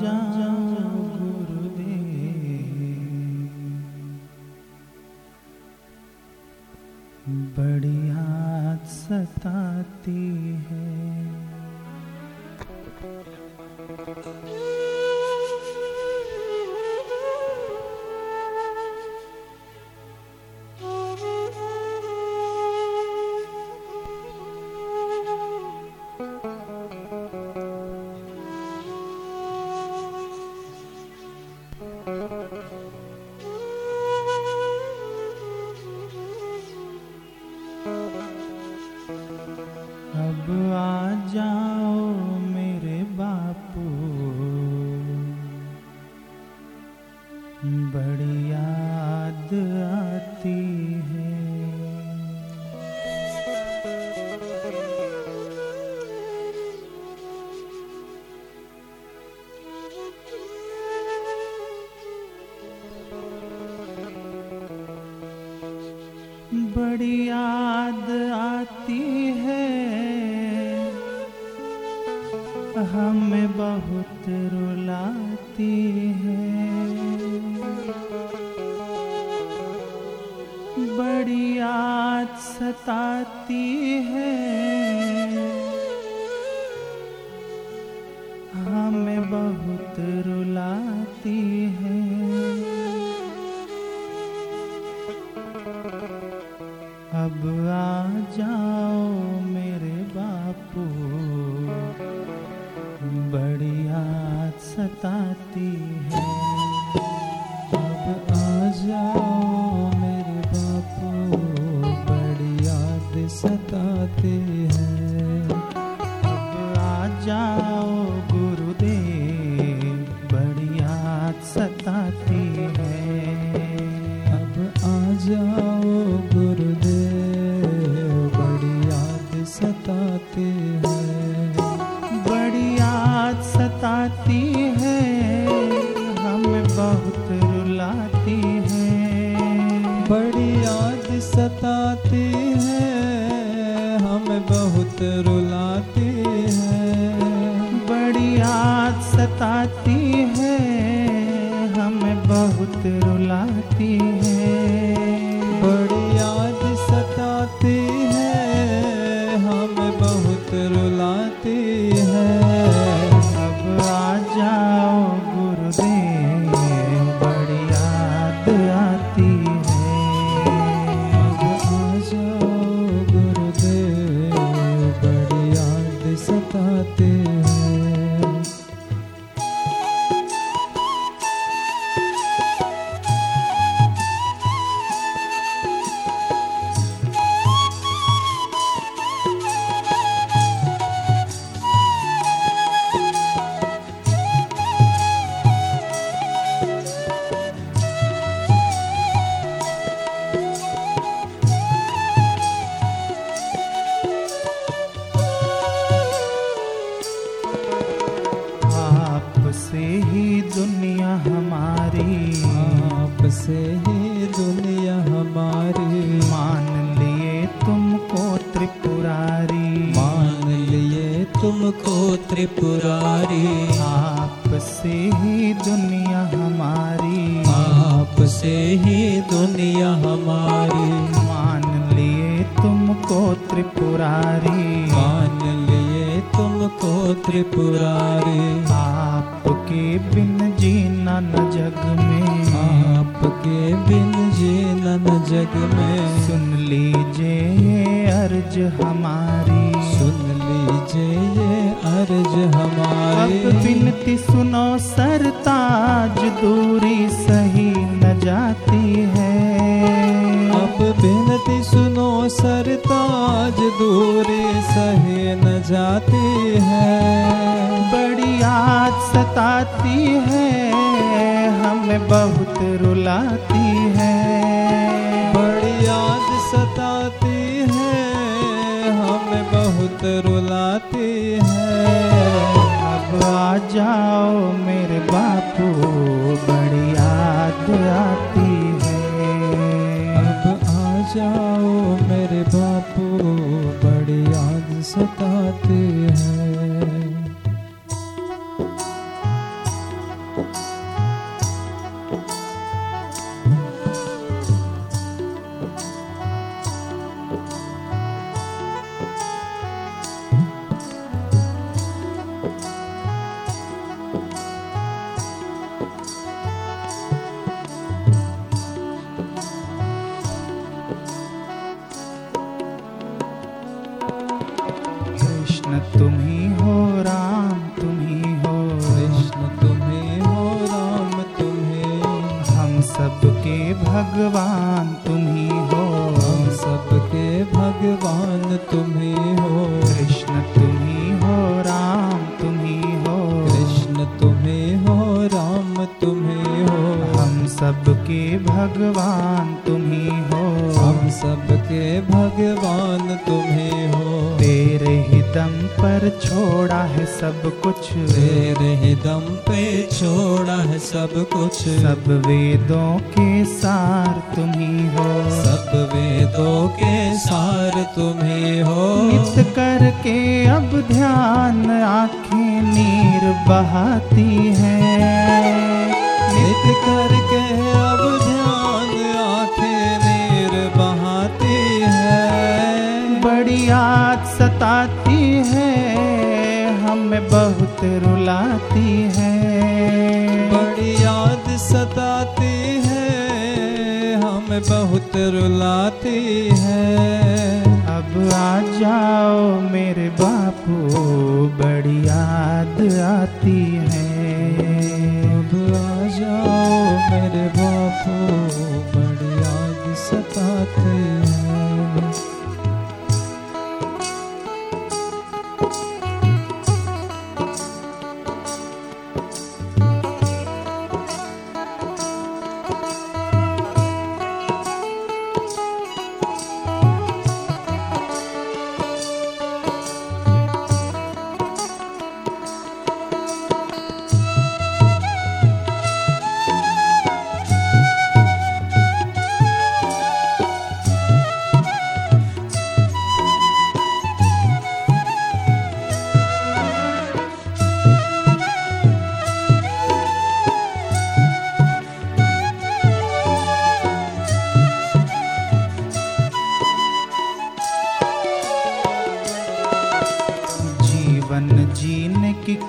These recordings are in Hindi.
जा गुरुदेव। बड़ी सताती है। बड़ी याद आती है। हमें बहुत रुलाती है। बड़ी याद सताती है। सताती रुलाती हैं। बड़ी याद सताती तुमको त्रिपुरारी आपसे ही दुनिया हमारी। आपसे ही दुनिया हमारी। मान लिए तुमको त्रिपुरारी मान लिए तुमको त्रिपुरारी आपके बिन जीना न जग में। आपके बिन जीना न जग में। सुन लीजिए अर्ज़ हमारी। लीजिए ये अर्ज़ हमारी। अब बिनती सुनो सरताज दूरी सही न जाती है। अब बिनती सुनो सरताज दूरी सही न जाती है। बड़ी याद सताती है हमें बहुत रुलाती है। बड़ी याद सताती हमें बहुत रुलाती है। अब आ जाओ, मेरे बापू, बड़ी याद आती है। अब आ जाओ, मेरे बापू, बड़ी याद सताती है। तुम हो राम तुम ही हो तुम्हें हो राम तुम्हें हम सबके भगवान तुम ही हो हम भगवान तुम्हें हो कृष्ण तुम ही हो राम तुम ही हो कृष्ण तुम्हें हो राम तुम्हें हो हम सबके भगवान तुम ही हो हम सबके भगवान तुम्हें हो दम पर छोड़ा है सब कुछ। तेरे ही दम पे छोड़ा है सब कुछ। सब वेदों के सार तुम ही हो। सब वेदों के सार तुम ही हो। नित करके अब ध्यान आँखें नीर बहाती है। नित करके रुलाती है। अब आ जाओ मेरे बापू बड़ी याद आती है।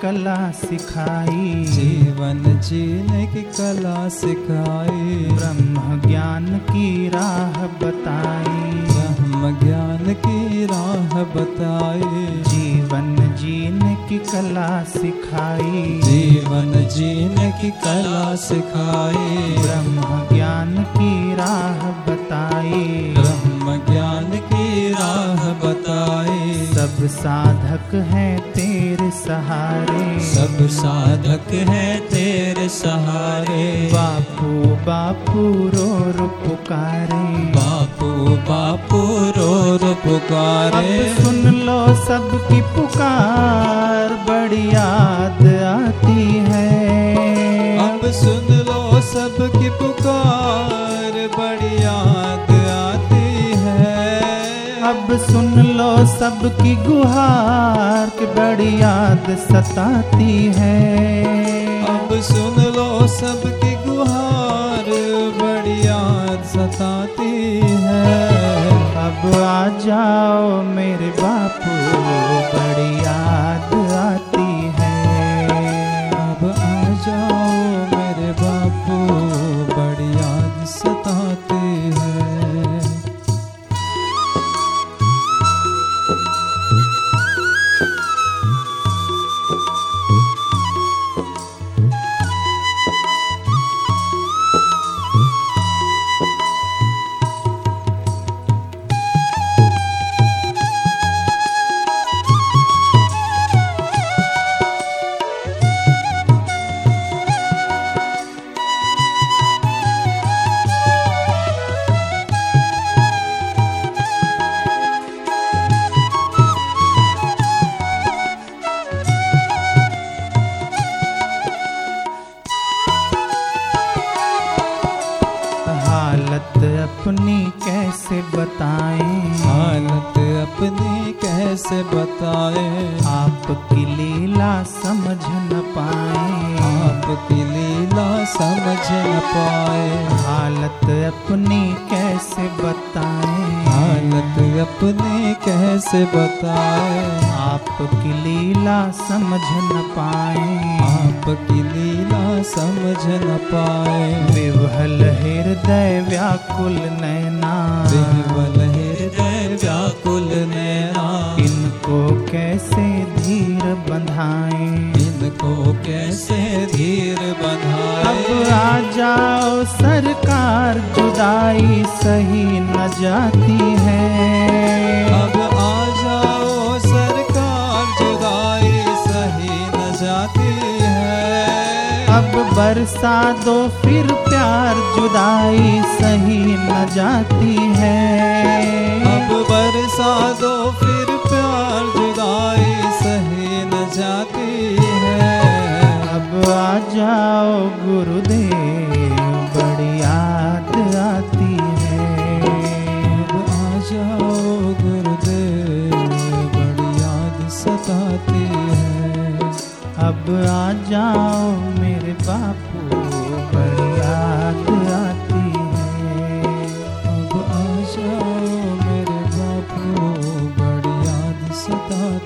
कला सिखाई। जीवन जीने की कला सिखाई। ब्रह्म ज्ञान की राह बताई। ब्रह्म ज्ञान की राह बताई। जीवन जीने की कला सिखाई। जीवन जीने की कला सिखाई। ब्रह्म ज्ञान की राह बताई। ब्रह्म ज्ञान की राह बताई। सब साधक हैं तेरे सहारे। सब साधक है तेरे सहारे। बापू बापू रो रो पुकारे। बापू बापू रो रो अब पुकारे सुन लो सबकी पुकार बड़ी याद आती है। अब सुन सुन लो सबकी गुहार के बड़ी याद सताती है। अब सुन लो सबकी गुहार बड़ी याद सताती है। अब आ जाओ मेरे बापू बड़ी याद समझ न पाए। हालत अपनी कैसे बताए? हालत अपनी कैसे बताए? आपकी लीला समझ न पाए। आपकी लीला समझ न पाए। विवहल हृदय व्याकुल नैना। विह्वल हृदय व्याकुल नैना। इनको कैसे धीर बंधाए? इनको कैसे धीर बंधाए? अब आ जाओ सरकार जुदाई सही न जाती है। अब आ जाओ सरकार जुदाई सही न जाती है। अब बरसा दो फिर प्यार जुदाई सही न जाती है। अब बरसा दो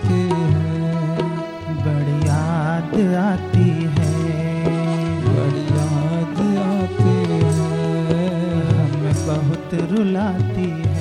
सताती हैं बड़ी याद आती है। बड़ी याद आती है। हमें बहुत रुलाती है।